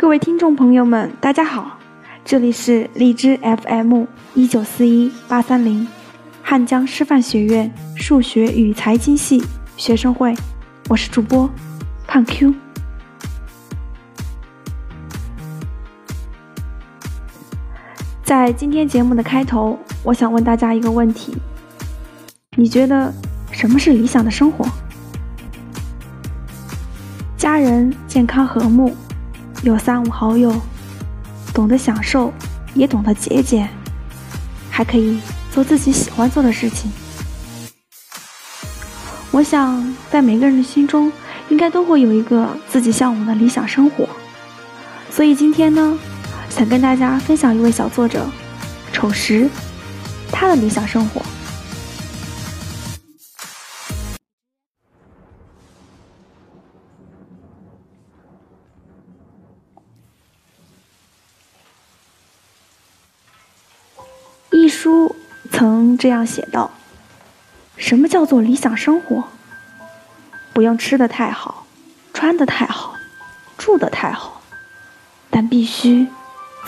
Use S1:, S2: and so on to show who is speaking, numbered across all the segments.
S1: 各位听众朋友们，大家好，这里是荔枝 FM 一九四一八三零，汉江师范学院数学与财经系学生会，我是主播胖 Q。在今天节目的开头，我想问大家一个问题：你觉得什么是理想的生活？家人健康和睦，有三五好友，懂得享受，也懂得节俭，还可以做自己喜欢做的事情。我想，在每个人的心中，应该都会有一个自己向往的理想生活。所以今天呢？想跟大家分享一位小作者丑时，他的理想生活。书曾这样写道：“什么叫做理想生活？不用吃的太好，穿的太好，住的太好，但必须。”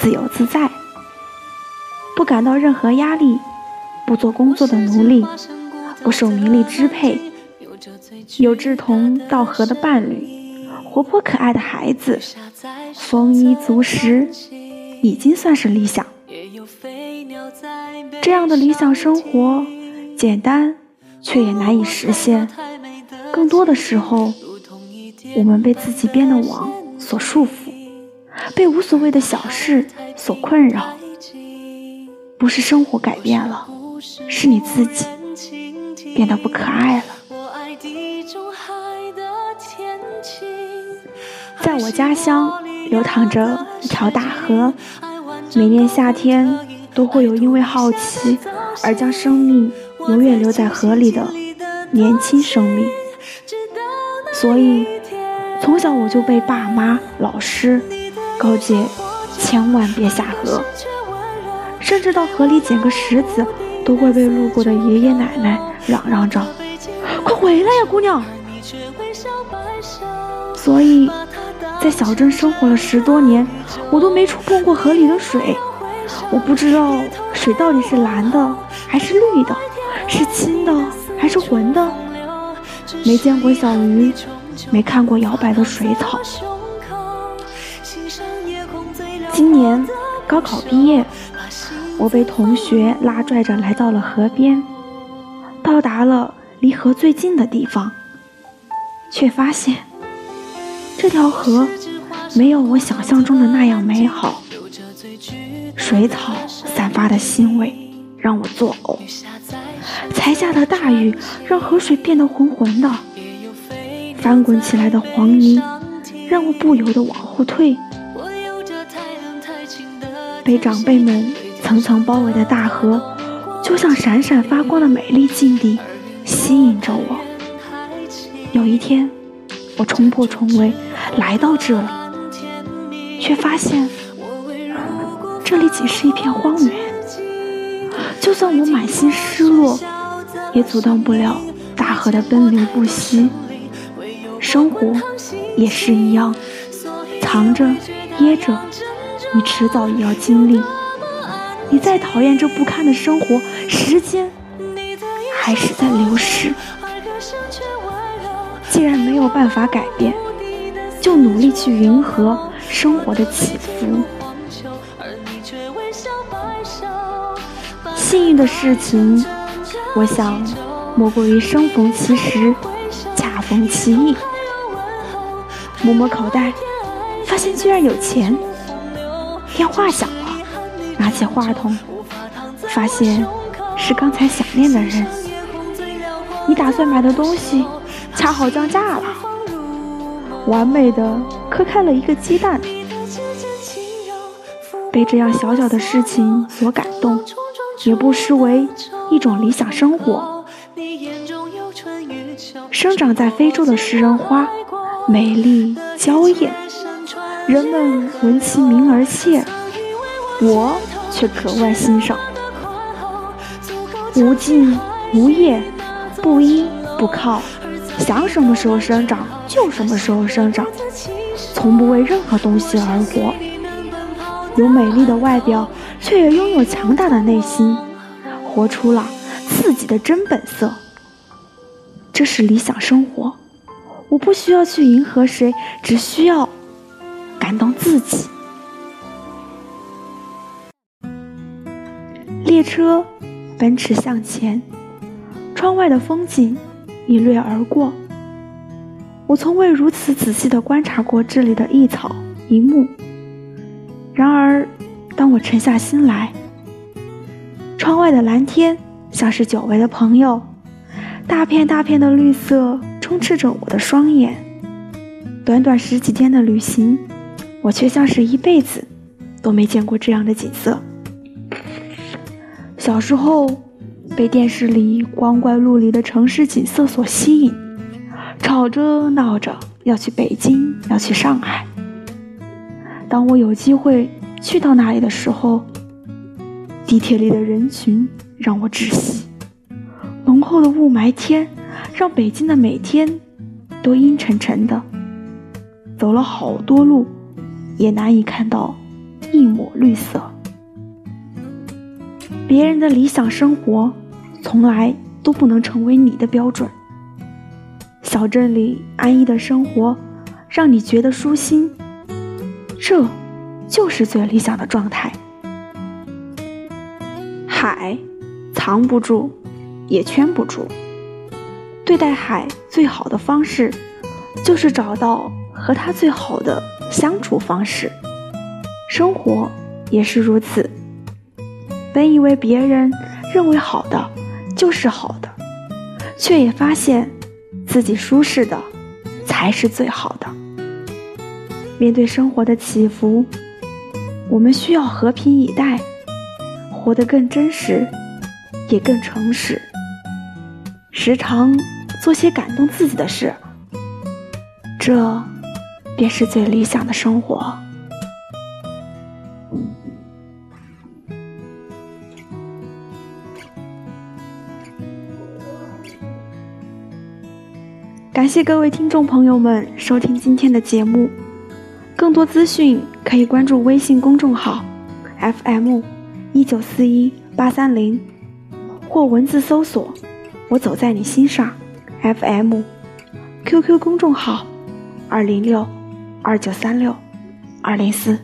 S1: 自由自在，不感到任何压力，不做工作的奴隶，不受名利支配，有志同道合的伴侣，活泼可爱的孩子，丰衣足食，已经算是理想。这样的理想生活，简单却也难以实现。更多的时候，我们被自己编的网所束缚。被无所谓的小事所困扰，不是生活改变了，是你自己变得不可爱了。在我家乡流淌着一条大河，每年夏天都会有因为好奇而将生命永远留在河里的年轻生命，所以从小我就被爸妈、老师。告诫千万别下河，甚至到河里捡个石子，都会被路过的爷爷奶奶嚷嚷着：“快回来呀，姑娘！”所以，在小镇生活了十多年，我都没触碰过河里的水，我不知道水到底是蓝的还是绿的，是清的还是浑的，没见过小鱼，没看过摇摆的水草。今年高考毕业，我被同学拉拽着来到了河边，到达了离河最近的地方，却发现这条河没有我想象中的那样美好，水草散发的腥味让我作呕，才下的大雨让河水变得浑浑的，翻滚起来的黄泥让我不由得往后退。被长辈们层层包围的大河，就像闪闪发光的美丽境地，吸引着我。有一天，我冲破重围来到这里，却发现这里仅是一片荒原。就算我满心失落，也阻挡不了大河的奔流不息。生活也是一样，藏着掖着。你迟早也要经历。你再讨厌这不堪的生活，时间还是在流逝。既然没有办法改变，就努力去迎合生活的起伏。幸运的事情，我想莫过于生逢其时，恰逢其意。摸摸口袋，发现居然有钱。电话响了，拿起话筒，发现是刚才想念的人。你打算买的东西恰好降价了，完美的磕开了一个鸡蛋。被这样小小的事情所感动，也不失为一种理想生活。生长在非洲的食人花，美丽娇艳。人们闻其名而怯，我却格外欣赏。无尽无叶，不依不靠，想什么时候生长就什么时候生长。从不为任何东西而活，有美丽的外表，却也拥有强大的内心，活出了自己的真本色。这是理想生活。我不需要去迎合谁，只需要感动自己。列车奔驰向前，窗外的风景一掠而过。我从未如此仔细地观察过这里的一草一木。然而，当我沉下心来，窗外的蓝天像是久违的朋友，大片大片的绿色。充斥着我的双眼。短短十几天的旅行，我却像是一辈子都没见过这样的景色。小时候被电视里光怪陆离的城市景色所吸引，吵着闹着要去北京，要去上海。当我有机会去到那里的时候，地铁里的人群让我窒息，浓厚的雾霾天。让北京的每天都阴沉沉的，走了好多路，也难以看到一抹绿色。别人的理想生活，从来都不能成为你的标准。小镇里安逸的生活，让你觉得舒心，这就是最理想的状态。海，藏不住，也圈不住。对待海最好的方式，就是找到和它最好的相处方式。生活也是如此。本以为别人认为好的就是好的，却也发现自己舒适的才是最好的。面对生活的起伏，我们需要和平以待，活得更真实，也更诚实。时常。做些感动自己的事，这便是最理想的生活。感谢各位听众朋友们收听今天的节目，更多资讯可以关注微信公众号 FM 一九四一八三零，或文字搜索“我走在你心上”。FM，QQ 公众号：二零六二九三六二零四。